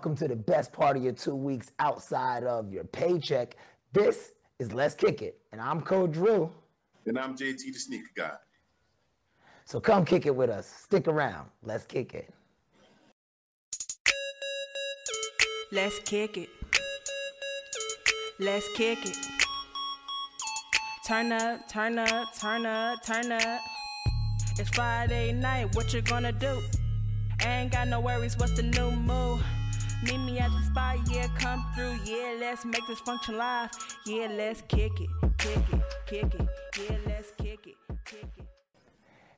Welcome to the best part of your two weeks outside of your paycheck. This is Let's Kick It, and I'm Coach Drew. And I'm JT the Sneaker Guy. So come kick it with us. Stick around. Let's kick it. Let's kick it. Let's kick it. Turn up, turn up, turn up, turn up. It's Friday night, what you gonna do? Ain't got no worries, what's the new move? Meet me at the spot, yeah, come through, yeah, let's make this function live. Yeah, let's kick it, kick it, kick it, yeah, let's kick it, kick it.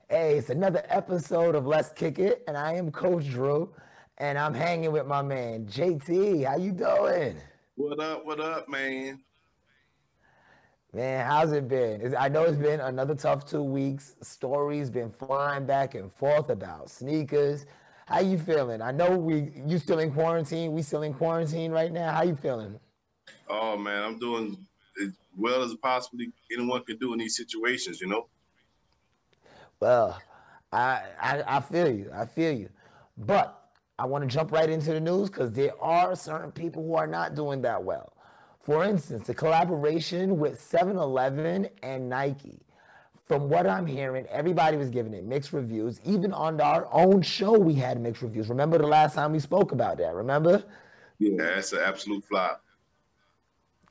Hey, it's another episode of Let's Kick It, and I am Coach Drew, and I'm hanging with my man JT. How you doing? What up? What up, man? Man, how's it been? I know it's been another tough two weeks. Stories been flying back and forth about sneakers. How you feeling? I know we you still in quarantine. We still in quarantine right now. How you feeling? Oh man, I'm doing as well as possibly anyone can do in these situations. You know. Well, I I, I feel you. I feel you, but I want to jump right into the news because there are certain people who are not doing that well. For instance, the collaboration with 7-Eleven and Nike. From what I'm hearing, everybody was giving it mixed reviews. Even on our own show, we had mixed reviews. Remember the last time we spoke about that? Remember? Yeah, that's an absolute flop.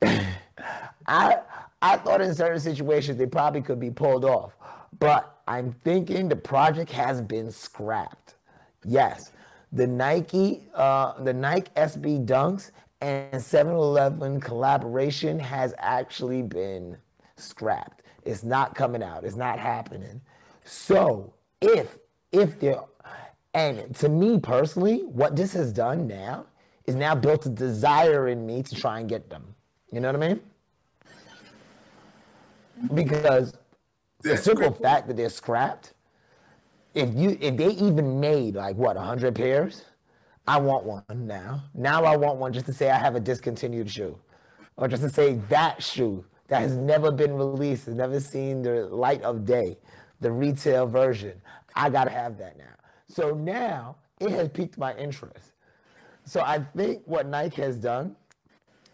I I thought in certain situations they probably could be pulled off, but I'm thinking the project has been scrapped. Yes, the Nike uh, the Nike SB Dunks and 7-Eleven collaboration has actually been scrapped. It's not coming out. It's not happening. So if if there and to me personally, what this has done now is now built a desire in me to try and get them. You know what I mean? Because the simple fact that they're scrapped, if you if they even made like what hundred pairs, I want one now. Now I want one just to say I have a discontinued shoe, or just to say that shoe that has never been released, has never seen the light of day, the retail version. I gotta have that now. So now it has piqued my interest. So I think what Nike has done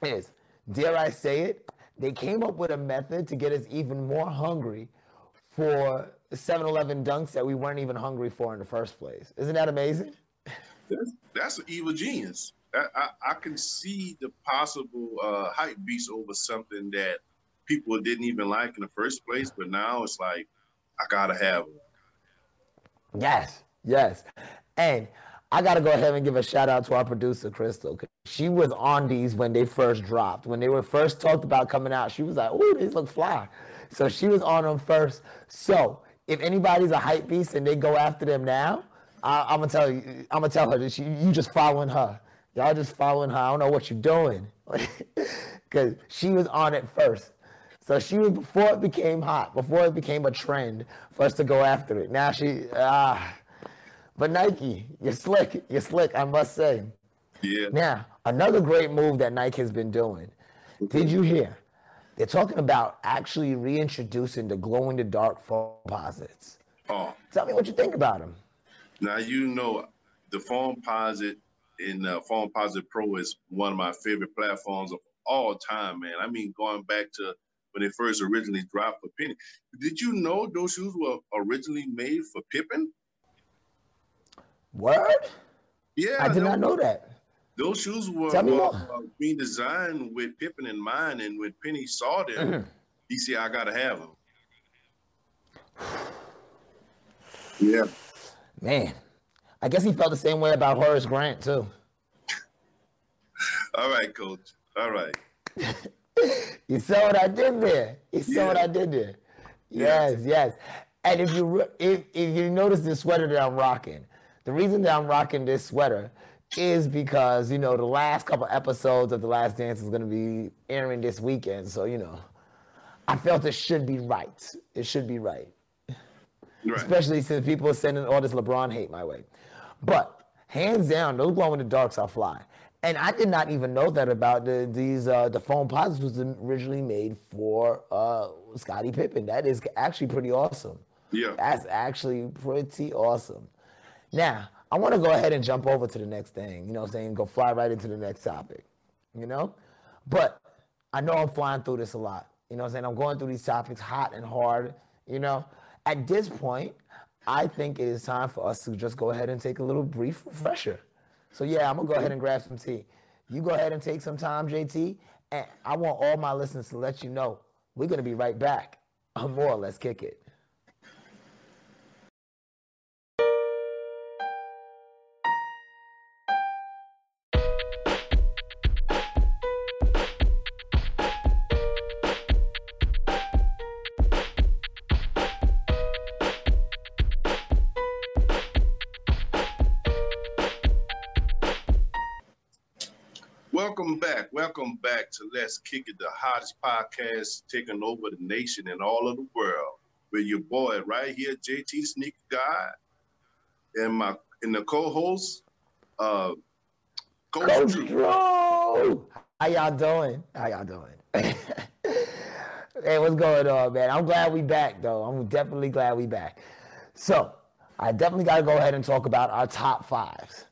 is, dare I say it, they came up with a method to get us even more hungry for 7-Eleven dunks that we weren't even hungry for in the first place. Isn't that amazing? That's, that's an evil genius. I, I, I can see the possible uh, hype beast over something that people didn't even like in the first place, but now it's like I gotta have them. Yes, yes, and I gotta go ahead and give a shout out to our producer Crystal. She was on these when they first dropped. When they were first talked about coming out, she was like, "Oh, these look fly." So she was on them first. So if anybody's a hype beast and they go after them now, I, am gonna tell you, I'm gonna tell her that she, you just following her. Y'all just following her. I don't know what you're doing, because she was on it first. So she was before it became hot, before it became a trend for us to go after it. Now she ah. But Nike, you're slick. You're slick, I must say. Yeah. Now, another great move that Nike has been doing. Did you hear? They're talking about actually reintroducing the glow in the dark Foamposites. Oh. Tell me what you think about them. Now you know the foam Foamposite in uh, Foamposite Pro is one of my favorite platforms of all time, man. I mean, going back to when they first originally dropped for Penny. Did you know those shoes were originally made for Pippen? What? Yeah, I did not know that. Those shoes were uh, being designed with Pippen in mind, and when Penny saw them, mm-hmm. he said, "I gotta have them." yeah, man. I guess he felt the same way about Horace Grant too. All right, Coach. All right. you saw what I did there. You saw yeah. what I did there. Yes, yes. And if you if, if you notice the sweater that I'm rocking, the reason that I'm rocking this sweater is because, you know, the last couple episodes of The Last Dance is going to be airing this weekend. So, you know, I felt it should be right. It should be right. right. Especially since people are sending all this LeBron hate my way. But hands down, those glow in the darks are fly. And I did not even know that about the, these uh, the Foamposites was originally made for uh, Scottie Pippen. That is actually pretty awesome. Yeah, that's actually pretty awesome. Now, I want to go ahead and jump over to the next thing. You know what I'm saying? Go fly right into the next topic. You know? But I know I'm flying through this a lot. You know what I'm saying? I'm going through these topics hot and hard. You know? At this point, I think it is time for us to just go ahead and take a little brief refresher. So yeah, I'm gonna go ahead and grab some tea. You go ahead and take some time, JT, and I want all my listeners to let you know we're gonna be right back. More or less kick it. Back to Let's Kick It, the hottest podcast taking over the nation and all of the world. With your boy right here, JT Sneaker Guy, and my and the co-host, uh, Coach, Coach Drew. Drew. How y'all doing? How y'all doing? hey, what's going on, man? I'm glad we back, though. I'm definitely glad we back. So, I definitely got to go ahead and talk about our top fives.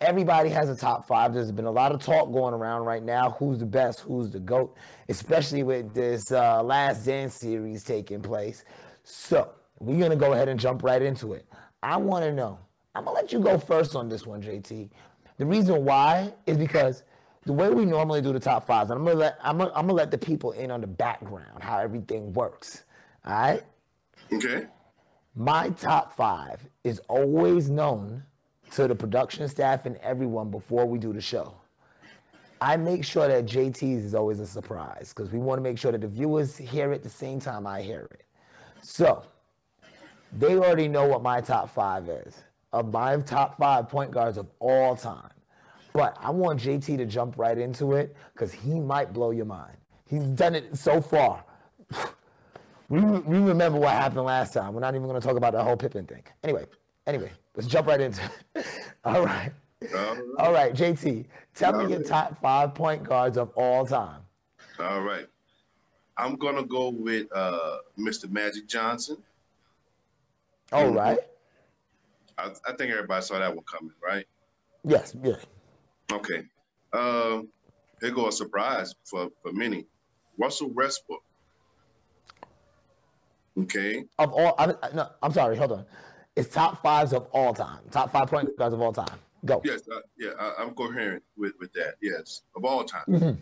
Everybody has a top five. There's been a lot of talk going around right now. Who's the best? Who's the GOAT? Especially with this uh, Last Dance series taking place. So, we're going to go ahead and jump right into it. I want to know. I'm going to let you go first on this one, JT. The reason why is because the way we normally do the top fives, and I'm gonna let I'm gonna, I'm gonna let the people in on the background how everything works. All right. Okay. My top five is always known to the production staff and everyone before we do the show. I make sure that JT's is always a surprise because we want to make sure that the viewers hear it the same time I hear it. So they already know what my top five is of my top five point guards of all time. But I want JT to jump right into it because he might blow your mind. He's done it so far. we, we remember what happened last time. We're not even going to talk about the whole Pippen thing. Anyway, anyway, let's jump right into it. all right. All right. All right, JT, tell me All your right. top five point guards of all time. All right. I'm gonna go with uh, Mr. Magic Johnson. All Mhm. I, I think everybody saw that one coming, right? Yes, yeah. Okay. Um, here go a surprise for, for many. Russell Westbrook. Okay. Of all, I, I- no, I'm sorry, hold on. It's top fives of all time. Top five point guards of all time. Go. Yes. Uh, yeah. I, I'm coherent with, with that. Yes. Of all time. Mhm.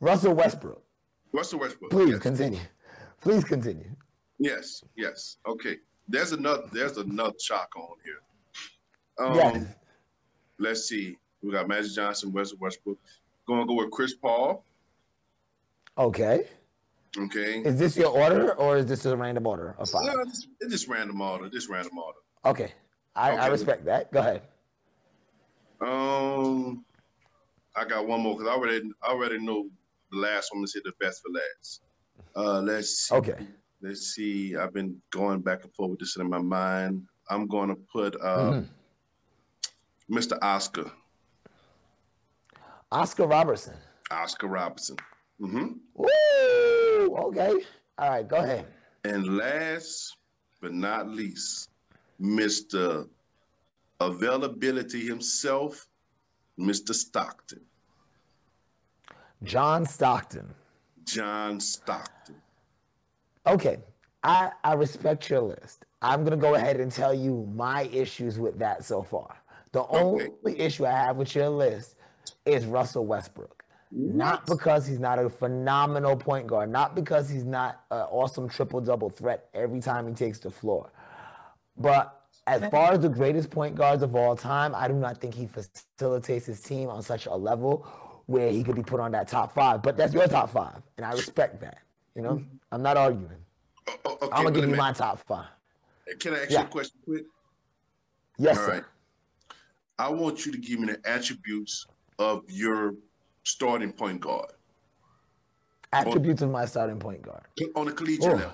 Russell Westbrook. Russell Westbrook. Please Yes. continue. Please continue. Yes. Yes. Okay. There's another. There's another shock on here. Um, Yes. Let's see. We got Magic Johnson, Russell Westbrook. Going to go with Chris Paul. Okay. Okay. Is this your order or is this a random order of five? No, it's, it's just random order. Just random order. Okay. I, I respect that. Go ahead. Um, I got one more because I already I already know the last one. Let's hit the best for last. Uh, let's see. Okay. Let's see. I've been going back and forth with this in my mind. I'm going to put uh, Mhm. Mr. Oscar, Oscar Robertson. Oscar Robertson. Mm-hmm. Woo! Okay. All right, go ahead. And last but not least, Mr. Availability himself, Mr. Stockton, John Stockton. John Stockton. Okay. I, I respect your list. I'm going to go ahead and tell you my issues with that so far. The Okay. only issue I have with your list is Russell Westbrook. Not because he's not a phenomenal point guard, not because he's not an awesome triple double threat every time he takes the floor. But as far as the greatest point guards of all time, I do not think he facilitates his team on such a level where he could be put on that top five. But that's your top five, and I respect that. You know, I'm not arguing. Oh, oh, okay, I'm gonna give you my top five. Can I ask Yeah. you a question quick? Yes, All sir. right. I want you to give me the attributes of your starting point guard Attributes of my starting point guard on a collegiate Oh. level.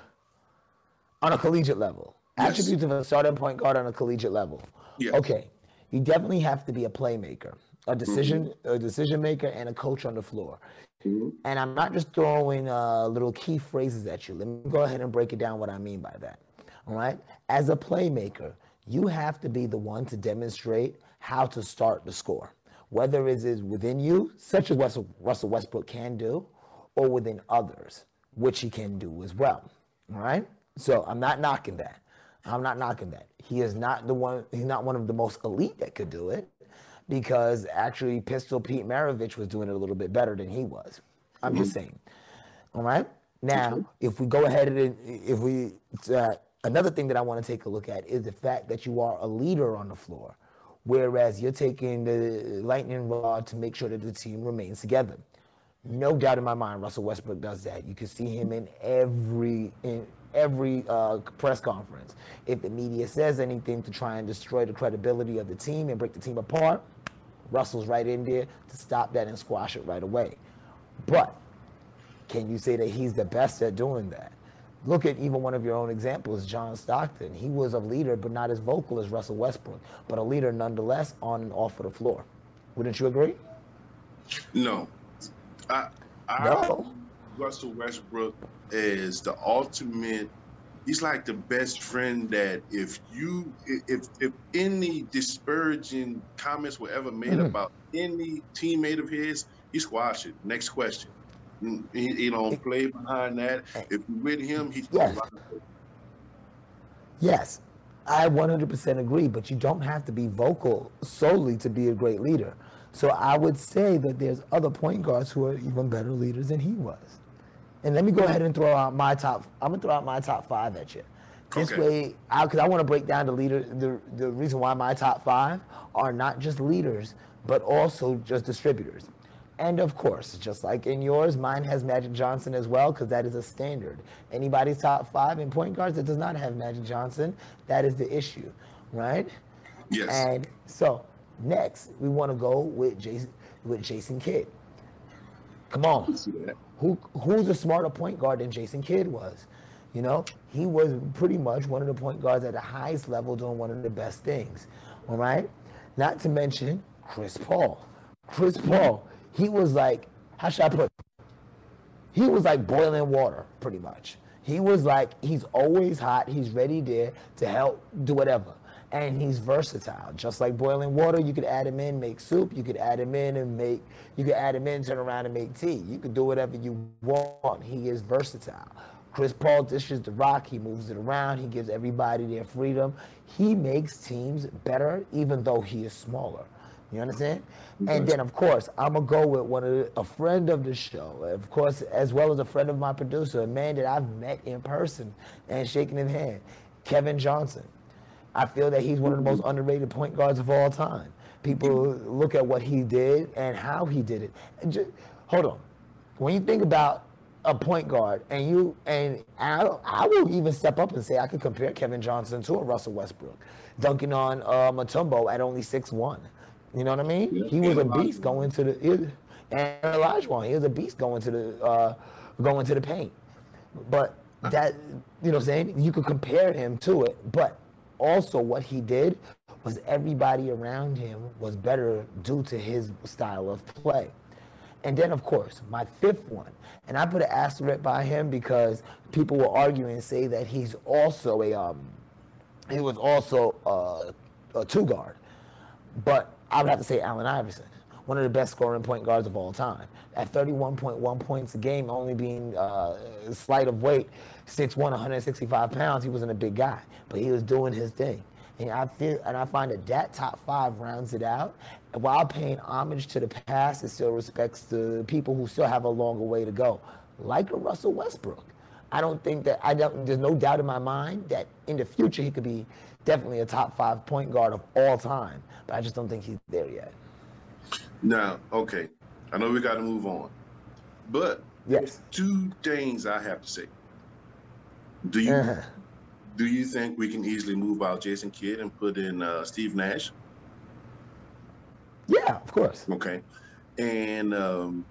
on a collegiate level. Yes. Attributes of a starting point guard on a collegiate level. Yes. Okay, you definitely have to be a playmaker, a decision, Mm-hmm. a decision maker, and a coach on the floor. Mhm. And I'm not just throwing uh, little key phrases at you. Let me go ahead and break it down what I mean by that. All right. As a playmaker, you have to be the one to demonstrate how to start the score, whether it is within you, such as Russell Westbrook can do, or within others, which he can do as well. All right. So I'm not knocking that. I'm not knocking that. He is not the one. He's not one of the most elite that could do it, because actually Pistol Pete Maravich was doing it a little bit better than he was. I'm mm-hmm. just saying. All right. Now, if we go ahead and if we uh, another thing that I want to take a look at is the fact that you are a leader on the floor, whereas you're taking the lightning rod to make sure that the team remains together. No doubt in my mind, Russell Westbrook does that. You can see him in every in every uh, press conference. If the media says anything to try and destroy the credibility of the team and break the team apart, Russell's right in there to stop that and squash it right away. But can you say that he's the best at doing that? Look at even one of your own examples, John Stockton. He was a leader, but not as vocal as Russell Westbrook, but a leader nonetheless on and off of the floor. Wouldn't you agree? No. I, I no. Russell Westbrook is the ultimate he's like the best friend that if you if if any disparaging comments were ever made mm-hmm. about any teammate of his, he squash it. Next question. He, he don't play behind that. Eh, if you're with him, he's yes. Yes, I 100% agree. But you don't have to be vocal solely to be a great leader. So I would say that there's other point guards who are even better leaders than he was. And let me go ahead and throw out my top. I'm gonna throw out my top five at you. This okay. way, because I, I want to break down the leader. The the reason why my top five are not just leaders, but also just distributors. And of course, just like in yours, mine has Magic Johnson as well, because that is a standard. Anybody's top five in point guards that does not have Magic Johnson, that is the issue, right? Yes. And so next, we want to go with Jason with Jason Kidd. Come on. Who who's a smarter point guard than Jason Kidd was? You know, he was pretty much one of the point guards at the highest level doing one of the best things. All right? Not to mention Chris Paul. Chris Paul he was like, how should I put? It? He was like boiling water, pretty much. He was like, he's always hot. He's ready there to help do whatever. And he's versatile. Just like boiling water, you could add him in, make soup. You could add him in and make, you could add him in, turn around and make tea. You could do whatever you want. He is versatile. Chris Paul dishes the rock. He moves it around. He gives everybody their freedom. He makes teams better, even though he is smaller. You understand? And then, of course, I'm gonna go with one of the, a friend of the show, of course, as well as a friend of my producer, a man that I've met in person and shaking his hand, Kevin Johnson. I feel that he's one of the most underrated point guards of all time. People look at what he did and how he did it. And just, hold on, when you think about a point guard, and you and I, I will even step up and say I could compare Kevin Johnson to a Russell Westbrook, dunking on uh, Mutombo at only six one. You know what I mean? Yeah. He was a beast going to the and Olajuwon. He was a beast going to the uh, going to the paint. But that you know what I'm saying? You could compare him to it, but also what he did was everybody around him was better due to his style of play. And then, of course, my fifth one, and I put an asterisk by him because people will argue and say that he's also a um, he was also a, a two guard, but I would have to say Allen Iverson, one of the best scoring point guards of all time. At 31.1 points a game, only being uh, slight of weight, 6'1", 165 pounds, he wasn't a big guy, but he was doing his thing. And I feel, and I find that that top five rounds it out. While paying homage to the past, it still respects the people who still have a longer way to go, like a Russell Westbrook. I don't think that I don't. There's no doubt in my mind that in the future he could be definitely a top five point guard of all time. But I just don't think he's there yet. Now, okay, I know we got to move on, but yes, two things I have to say. Do you uh-huh. do you think we can easily move out Jason Kidd and put in uh, Steve Nash? Yeah, of course. Okay, and um.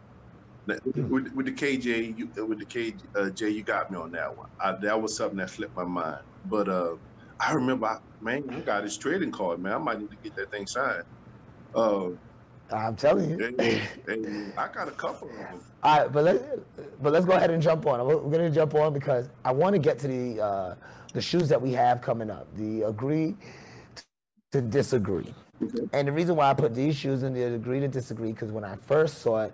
With, with, the KJ, you, with the KJ, uh, you got me on that one. I, that was something that slipped my mind, but. Uh, I remember, I, man, I got his trading card, man. I might need to get that thing signed. Uh, I'm telling you. And, and I got a couple of them. All right, but let's but let's go ahead and jump on. We're going to jump on because I want to get to the uh, the shoes that we have coming up. The agree to disagree. Okay. And the reason why I put these shoes in the agree to disagree, because when I first saw it,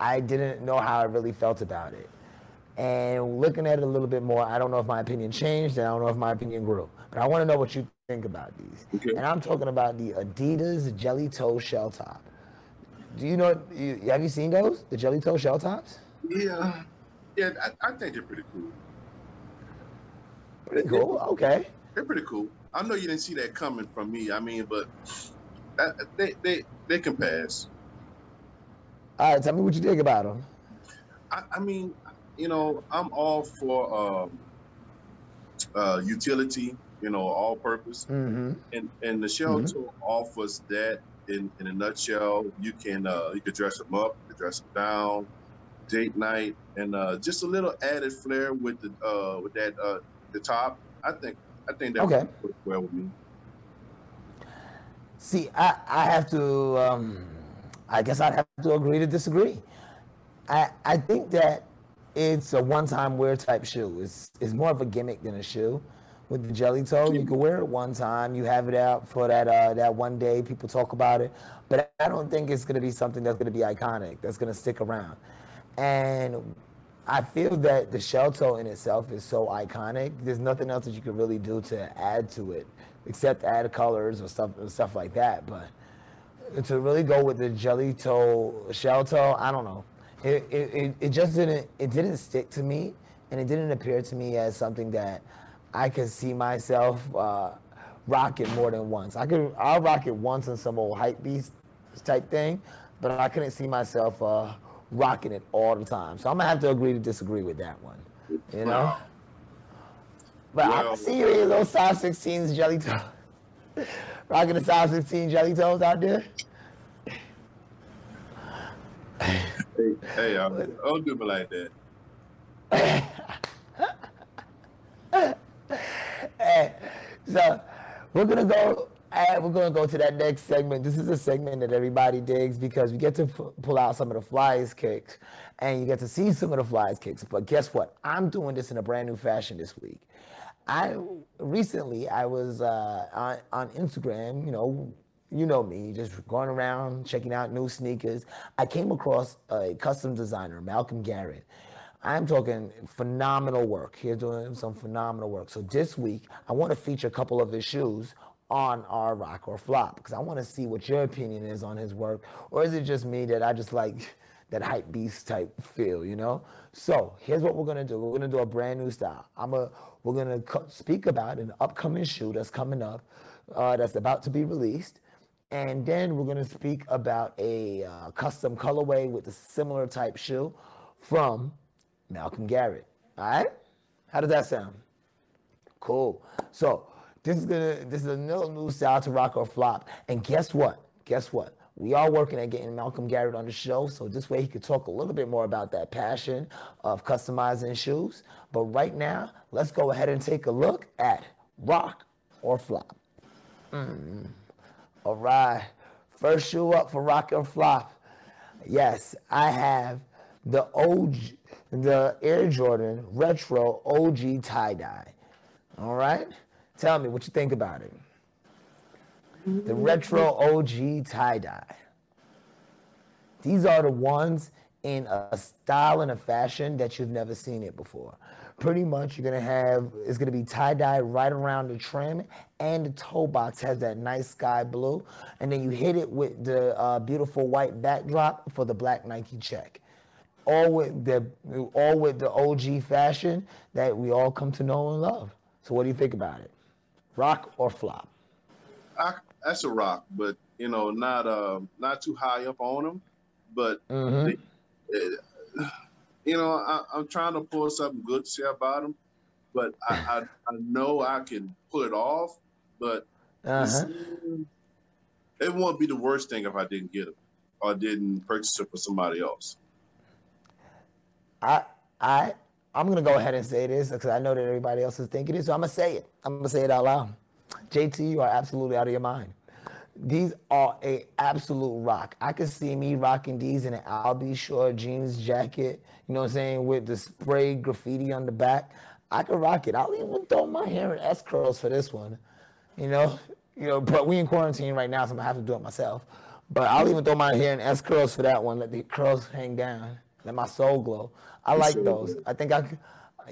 I didn't know how I really felt about it. And looking at it a little bit more, I don't know if my opinion changed and I don't know if my opinion grew. But I want to know what you think about these. Okay. And I'm talking about the Adidas Jelly Toe Shell Toe. Do you know, have you seen those? The Jelly Toe Shell Toes? Yeah. Yeah, I, I think they're pretty cool. Pretty cool. Okay. They're pretty cool. I know you didn't see that coming from me. I mean, but that, they they they can pass. All right, tell me what you think about them. I, I mean, you know, I'm all for um, uh, utility. You know, all purpose, mm-hmm. and and the shell mm-hmm. offers that in, in a nutshell. You can uh, you can dress them up, you can dress them down, date night, and uh, just a little added flair with the uh, with that uh, the top. I think I think that okay. well with me. See, I, I have to, um, I guess I'd have to agree to disagree. I, I think that it's a one-time wear type shoe. It's, it's more of a gimmick than a shoe. With the jelly toe, you can wear it one time. You have it out for that uh, that one day. People talk about it, but I don't think it's going to be something that's going to be iconic. That's going to stick around. And I feel that the shell toe in itself is so iconic. There's nothing else that you can really do to add to it, except add colors or stuff stuff like that. But to really go with the jelly toe, shell toe, I don't know. It, it, it just didn't it didn't stick to me, and it didn't appear to me as something that I could see myself uh, rocking more than once. I could I'll rock it once in some old hype beast type thing, but I couldn't see myself. Uh, rocking it all the time. So I'm gonna have to agree to disagree with that one. You know. But well, I see you in those size 16s jelly toes. Rocking the size 15 jelly toes out there. Hey, hey I'm, don't do me like that. hey, so we're gonna go and we're going to go to that next segment. This is a segment that everybody digs because we get to p- pull out some of the flyers kicks and you get to see some of the flyers kicks. But guess what? I'm doing this in a brand new fashion this week. I recently I was uh, on, on Instagram, you know, you know me, just going around checking out new sneakers. I came across a custom designer, Malcolm Garrett. I'm talking phenomenal work. He's doing some phenomenal work. So this week, I want to feature a couple of his shoes on our rock or flop because I want to see what your opinion is on his work, or is it just me that I just like that hype beast type feel, you know? So here's what we're gonna do. We're gonna do a brand new style. I'm a we're gonna speak about an upcoming shoe that's coming up, uh, that's about to be released, and then we're gonna speak about a uh, custom colorway with a similar type shoe from Malcolm Garrett. All right? How does that sound? Cool. So this is gonna this is another new style to rock or flop. And guess what? Guess what? We are working at getting Malcolm Garrett on the show, so this way he could talk a little bit more about that passion of customizing shoes. But right now, let's go ahead and take a look at rock or flop. Mm. All right, first shoe up for rock or flop. Yes, I have the OG, the Air Jordan Retro OG tie dye. All right. Tell me what you think about it. The retro OG tie dye. These are the ones in a style and a fashion that you've never seen it before. Pretty much, you're gonna have it's gonna be tie dye right around the trim, and the toe box has that nice sky blue, and then you hit it with the uh, beautiful white backdrop for the black Nike check. All with the all with the OG fashion that we all come to know and love. So, what do you think about it? Rock or flop? That's a rock, but you know, not uh, not too high up on them. But mm-hmm. they, uh, you know, I, am trying to pull something good to say about them, but I, I, I know I can pull it off. But uh-huh. it won't be the worst thing if I didn't get it or didn't purchase it for somebody else. I I I'm gonna go ahead and say this because I know that everybody else is thinking it, so I'm gonna say it. I'm gonna say it out loud. JT, you are absolutely out of your mind. These are a absolute rock. I can see me rocking these in an Al B. Sure jeans jacket, you know what I'm saying, with the spray graffiti on the back. I could rock it. I'll even throw my hair in S curls for this one. You know, you know, but we in quarantine right now, so I'm gonna have to do it myself. But I'll even throw my hair in S curls for that one. Let the curls hang down. Let my soul glow. I like those. I think I,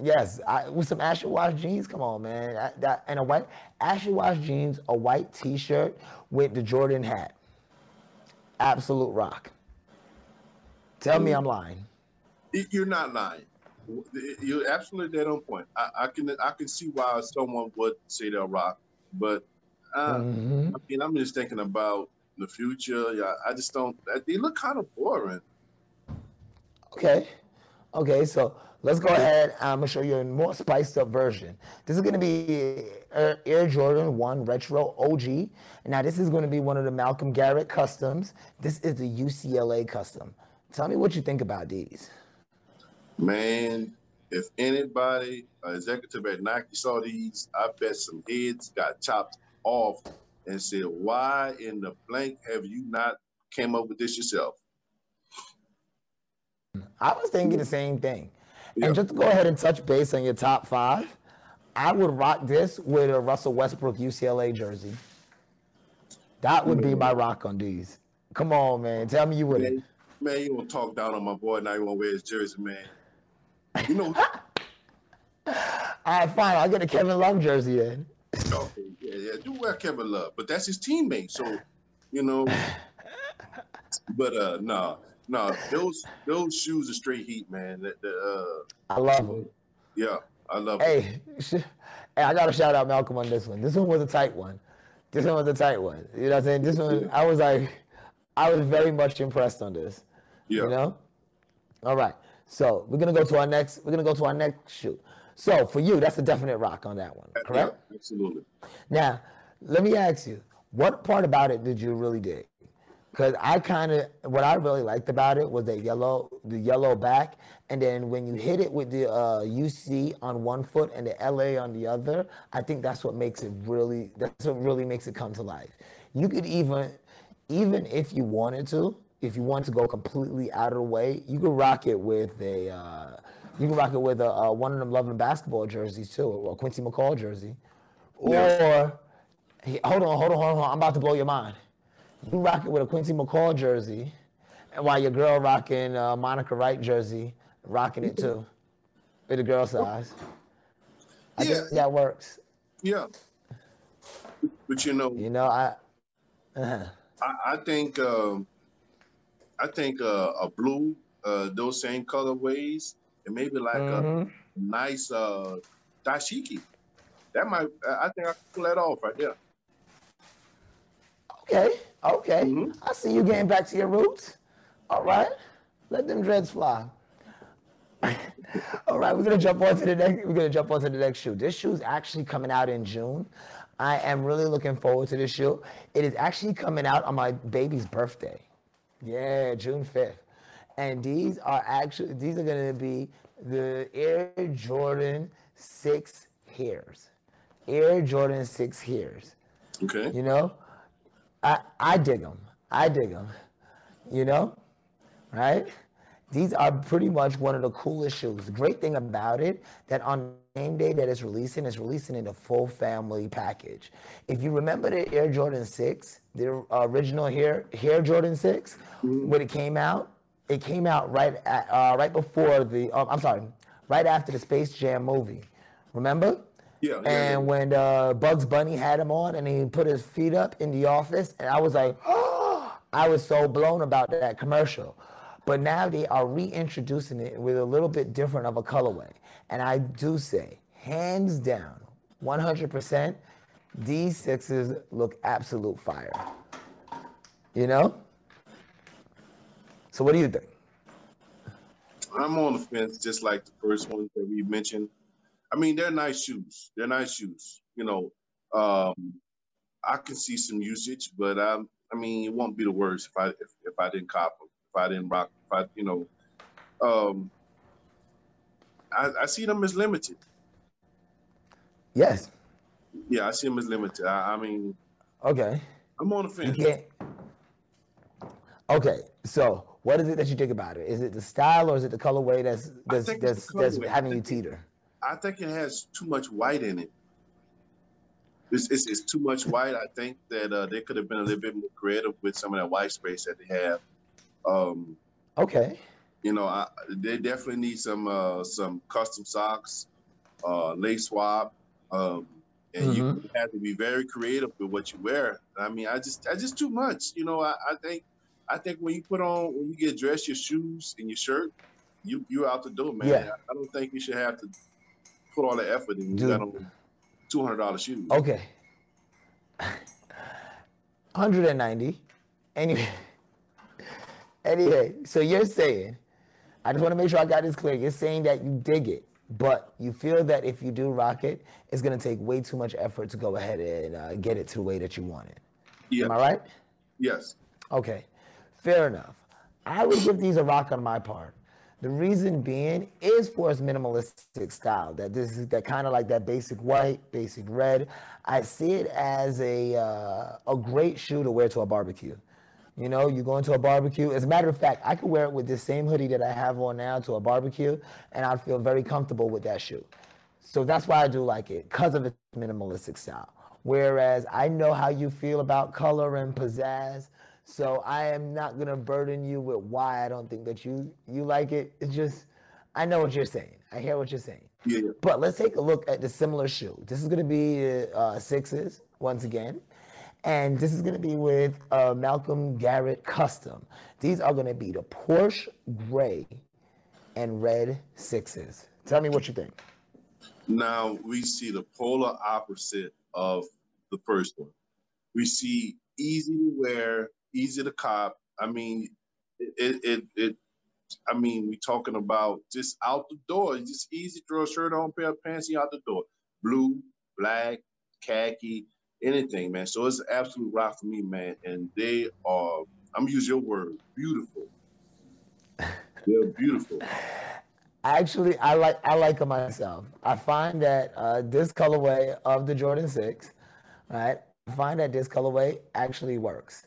yes, I, with some ashy wash jeans. Come on, man. I, that, and a white ashy wash jeans, a white T-shirt with the Jordan hat. Absolute rock. Tell me I'm lying. You're not lying. You're absolutely dead on point. I, I can I can see why someone would say they're rock, but uh, mm-hmm. I mean I'm just thinking about the future. Yeah, I just don't. They look kind of boring. Okay, okay. So let's go ahead. I'm gonna show you a more spiced up version. This is gonna be Air Jordan One Retro OG. Now this is gonna be one of the Malcolm Garrett customs. This is the UCLA custom. Tell me what you think about these. Man, if anybody, uh, executive at Nike saw these, I bet some heads got chopped off and said, "Why in the blank have you not came up with this yourself?" I was thinking the same thing. And just to go ahead and touch base on your top five, I would rock this with a Russell Westbrook UCLA jersey. That would be my rock on these. Come on, man. Tell me you wouldn't. Man, you want to talk down on my boy now you want to wear his jersey, man. You know. All right, fine. I'll get a Kevin Love jersey then. Okay, yeah, yeah. Do wear Kevin Love, but that's his teammate. So, you know. but uh, no, no, those those shoes are straight heat, man. The, the, uh, I love them. Yeah, I love. Hey, hey, I got to shout out Malcolm on this one. This one was a tight one. This one was a tight one. You know what I'm saying? This one, I was like, I was very much impressed on this. Yeah. You know. All right. So we're gonna go to our next. We're gonna go to our next shoot. So for you, that's a definite rock on that one, correct? Yeah, absolutely. Now, let me ask you, what part about it did you really dig? Because I kind of, what I really liked about it was the yellow, the yellow back, and then when you hit it with the uh, UC on one foot and the LA on the other, I think that's what makes it really. That's what really makes it come to life. You could even, even if you wanted to, if you want to go completely out of the way, you could rock it with a uh, you can rock it with a, a one of them Love and Basketball jerseys too, or a Quincy McCall jersey, or hold on, hold on, hold on, I'm about to blow your mind. You rock it with a Quincy McCall jersey, and while your girl rocking a Monica Wright jersey, rocking it too, with the girl size. I yeah. think that works. Yeah, but you know, you know, I, uh-huh. I, I think. Um, I think uh, a blue, uh, those same colorways, and maybe like mm-hmm. a nice uh, dashiki. That might, I think I can pull that off right there. Okay, okay. Mm-hmm. I see you getting back to your roots. All right, let them dreads fly. All right, we're gonna jump on to the next. We're gonna jump on to the next shoe. This shoe is actually coming out in June. I am really looking forward to this shoe. It is actually coming out on my baby's birthday. Yeah, June 5th. And these are actually, these are to be the Air Jordan 6 Hares. Air Jordan 6 Hares. Okay. You know, I, I dig them. I dig them. You know, right? These are pretty much one of the coolest shoes. The great thing about it that on name day that it's releasing, it's releasing in a full family package. If you remember the Air Jordan 6, the original Air, Air Jordan 6, mm-hmm. when it came out, it came out right at, uh, right before the, um, I'm sorry, right after the Space Jam movie. Remember? Yeah. And yeah, yeah. when uh, Bugs Bunny had him on and he put his feet up in the office, and I was like, oh, I was so blown about that commercial. But now they are reintroducing it with a little bit different of a colorway. And I do say, hands down, 100%, these sixes look absolute fire. You know? So what do you think? I'm on the fence, just like the first ones that we mentioned. I mean, they're nice shoes. They're nice shoes. You know, um, I can see some usage, but I, I mean, it won't be the worst if I if, if I didn't cop them, if I didn't rock if I, you know, um, I, I see them as limited. Yes. Yeah, I see them as limited. I, I mean, okay. I'm on the fence. Okay, so what is it that you think about it? Is it the style or is it the colorway that's that's that's, that's having you teeter? I think it has too much white in it. it's, it's, it's too much white. I think that uh, they could have been a little bit more creative with some of that white space that they have. Um, okay. You know, I, they definitely need some uh, some custom socks, uh, lace swap, um, and mm-hmm. you have to be very creative with what you wear. I mean, I just I just too much. You know, I, I think I think when you put on when you get dressed, your shoes and your shirt, you you out the door, man. Yeah. I don't think you should have to put all the effort in. You got on two hundred dollar shoes. Okay. 190. Anyway. Anyway, so you're saying, I just want to make sure I got this clear. You're saying that you dig it, but you feel that if you do rock it, it's going to take way too much effort to go ahead and uh, get it to the way that you want it. Yeah. Am I right? Yes. Okay. Fair enough. I would give these a rock on my part. The reason being is for its minimalistic style. That this is that kind of like that basic white, basic red. I see it as a uh, a great shoe to wear to a barbecue. You know, you go into a barbecue. As a matter of fact, I could wear it with this same hoodie that I have on now to a barbecue, and I'd feel very comfortable with that shoe. So that's why I do like it, because of its minimalistic style. Whereas I know how you feel about color and pizzazz. So I am not gonna burden you with why I don't think that you you like it. It's just I know what you're saying. I hear what you're saying. Yeah. But let's take a look at the similar shoe. This is gonna be uh, sixes once again, and this is gonna be with uh, Malcolm Garrett Custom. These are gonna be the Porsche Gray and Red sixes. Tell me what you think. Now we see the polar opposite of the first one. We see easy to wear easy to cop. I mean, it, it, it, I mean, we talking about just out the door. just easy, throw a shirt on, pair of pants, you out the door. Blue, black, khaki, anything, man. So it's absolute rock for me, man. And they are, I'm gonna use your word, beautiful. They're beautiful. Actually, I like I like them myself. I find that uh, this colorway of the Jordan Six, right? I find that this colorway actually works.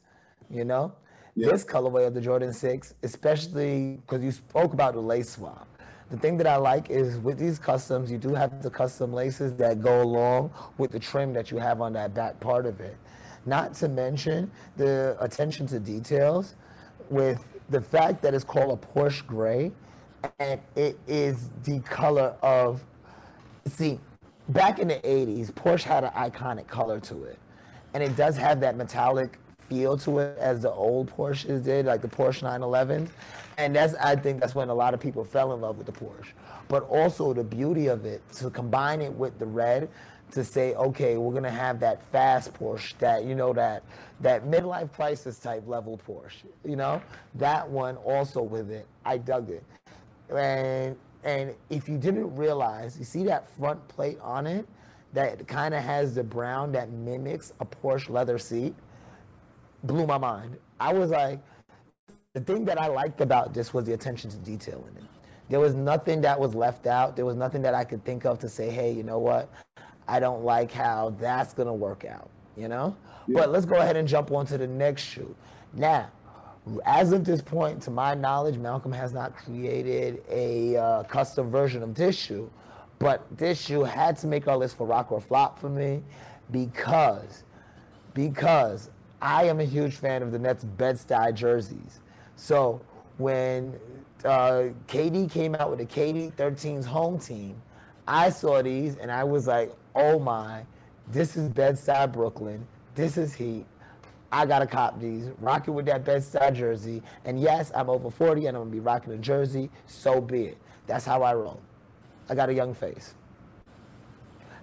You know, yeah. this colorway of the Jordan 6, especially because you spoke about the lace swap. The thing that I like is with these customs, you do have the custom laces that go along with the trim that you have on that back part of it. Not to mention the attention to details with the fact that it's called a Porsche gray and it is the color of, see, back in the 80s, Porsche had an iconic color to it. And it does have that metallic feel to it as the old Porsches did, like the Porsche 911. And that's I think that's when a lot of people fell in love with the Porsche. But also the beauty of it to combine it with the red to say, okay, we're gonna have that fast Porsche, that you know that that midlife crisis type level Porsche, you know, that one also with it. I dug it, and and if you didn't realize, you see that front plate on it that kind of has the brown that mimics a Porsche leather seat blew my mind. I was like, the thing that I liked about this was the attention to detail in it. There was nothing that was left out. There was nothing that I could think of to say, hey, you know what? I don't like how that's going to work out, you know? Yeah. But let's go ahead and jump on to the next shoe. Now, as of this point, to my knowledge, Malcolm has not created a uh, custom version of this shoe, but this shoe had to make our list for rock or flop for me because, because I am a huge fan of the Nets Bed-Stuy jerseys. So when uh, KD came out with the KD 13's home team, I saw these and I was like, oh my, this is Bed-Stuy Brooklyn. This is Heat. I gotta cop these, rocking with that Bed-Stuy jersey. And yes, I'm over 40 and I'm gonna be rocking a jersey. So be it. That's how I roll. I got a young face.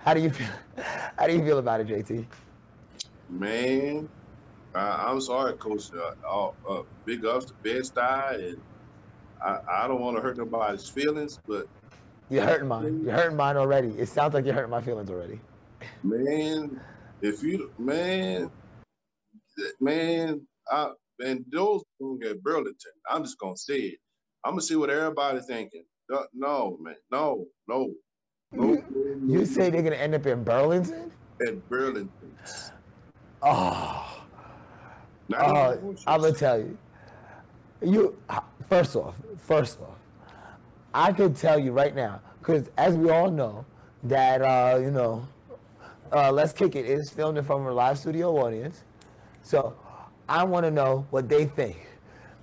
How do you feel? How do you feel about it, JT? Man, I, am sorry, Coach. Uh, uh, big ups to Bed-Stuy, and I, I don't want to hurt nobody's feelings, but you're hurting mine. You're hurting mine already. It sounds like you're hurting my feelings already. Man, if you man, man, I and those get Burlington. I'm just gonna say it. I'm gonna see what everybody's thinking. No, man, no, no, no. You say they're gonna end up in Burlington? At Burlington. Oh. Uh, I'm gonna tell you. You first off, first off, I could tell you right now, because as we all know, that uh, you know, uh, Let's Kick it. It is filmed in front of a live studio audience. So I want to know what they think.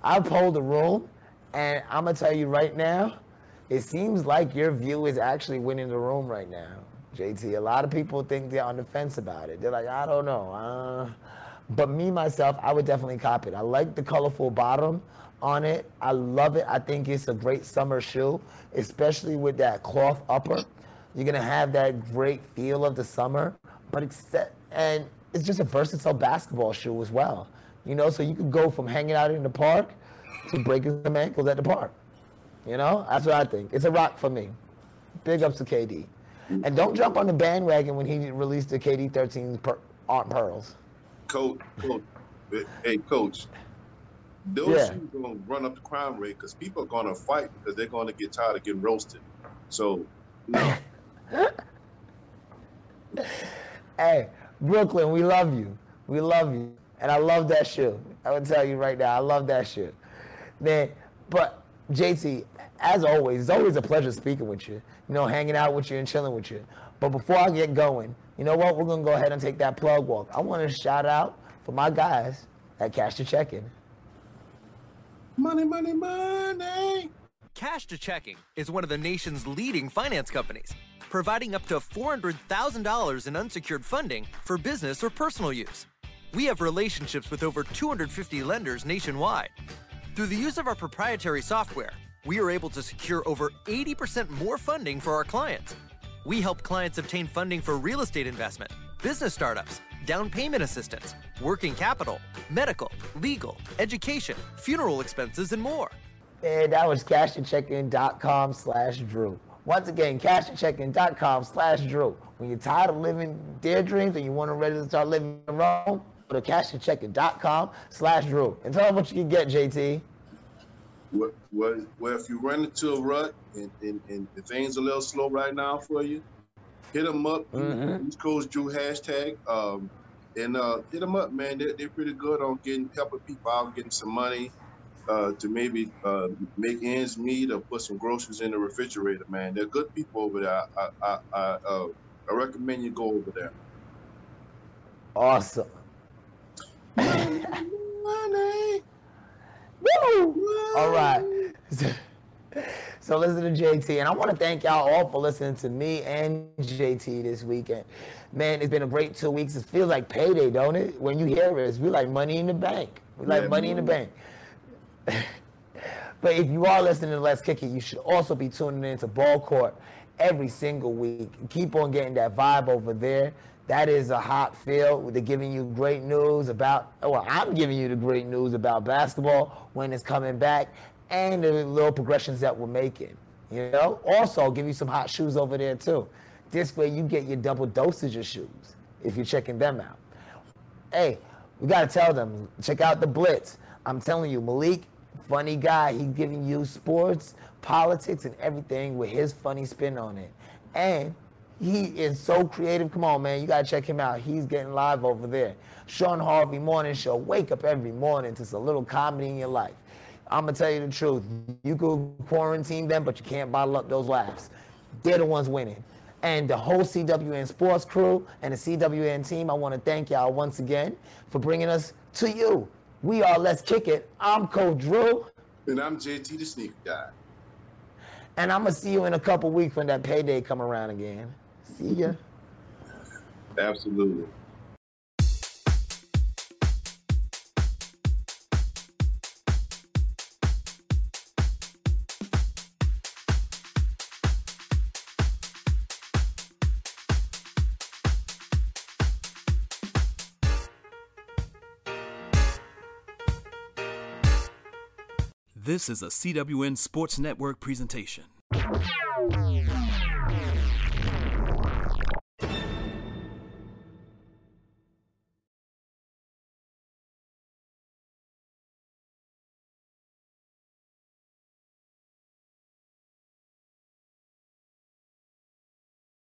I polled the room, and I'm going to tell you right now, it seems like your view is actually winning the room right now, JT. A lot of people think they're on the fence about it. They're like, I don't know. Uh, but me, myself, I would definitely cop it. I like the colorful bottom on it. I love it. I think it's a great summer shoe, especially with that cloth upper. You're gonna have that great feel of the summer, but except and it's just a versatile basketball shoe as well. You know, so you could go from hanging out in the park to breaking some ankles at the park. You know, that's what I think. It's a rock for me. Big ups to KD. And don't jump on the bandwagon when he released the KD 13 per- Aunt Pearls. Coach, coach, hey, coach, those yeah. shoes to run up the crime rate because people are going to fight because they're going to get tired of getting roasted. So, no. hey, Brooklyn, we love you. We love you. And I love that shoe. I would tell you right now, I love that shoe. Man, but JT, as always, it's always a pleasure speaking with you, you know, hanging out with you and chilling with you. But before I get going, you know what? We're going to go ahead and take that plug walk. I want to shout out for my guys at Cash to Checking. Money, money, money. Cash to Checking is one of the nation's leading finance companies providing up to $400,000 in unsecured funding for business or personal use. We have relationships with over 250 lenders nationwide. Through the use of our proprietary software, we are able to secure over 80% more funding for our clients. We help clients obtain funding for real estate investment, business startups, down payment assistance, working capital, medical, legal, education, funeral expenses, and more. And that was cashtocheckin.com slash Drew. Once again, cashtocheckin.com slash Drew. When you're tired of living their dreams and you want to ready to start living in Rome, go to cashtocheckin.com slash Drew. And tell them what you can get, JT. Well, well, well, if you run into a rut and, and, and the things a little slow right now for you, hit them up. Mm-hmm. East Coast Drew hashtag. Um, and uh, hit them up, man. They're, they're pretty good on getting helping people out, getting some money uh, to maybe uh, make ends meet or put some groceries in the refrigerator, man. They're good people over there. I, I, I, uh, I recommend you go over there. Awesome. Money. Woo! All right. So listen to JT, and I want to thank y'all all for listening to me and JT this weekend. Man, it's been a great two weeks. It feels like payday, don't it? When you hear it, we like money in the bank. We like yeah, money man. in the bank. but if you are listening to Let's Kick It, you should also be tuning into Ball Court every single week. Keep on getting that vibe over there. That is a hot feel. They're giving you great news about, well, I'm giving you the great news about basketball when it's coming back and the little progressions that we're making. You know, also I'll give you some hot shoes over there too. This way you get your double dosage of shoes if you're checking them out. Hey, we gotta tell them, check out the Blitz. I'm telling you, Malik funny guy. He's giving you sports, politics, and everything with his funny spin on it. And he is so creative. Come on, man. You got to check him out. He's getting live over there. Sean Harvey Morning Show. Wake up every morning to a little comedy in your life. I'm going to tell you the truth. You could quarantine them, but you can't bottle up those laughs. They're the ones winning. And the whole CWN sports crew and the CWN team, I want to thank y'all once again for bringing us to you. We are Let's Kick It. I'm Coach Drew. And I'm JT the Sneaker Guy. And I'm going to see you in a couple weeks when that payday come around again. See ya. Absolutely. This is a CWN Sports Network presentation.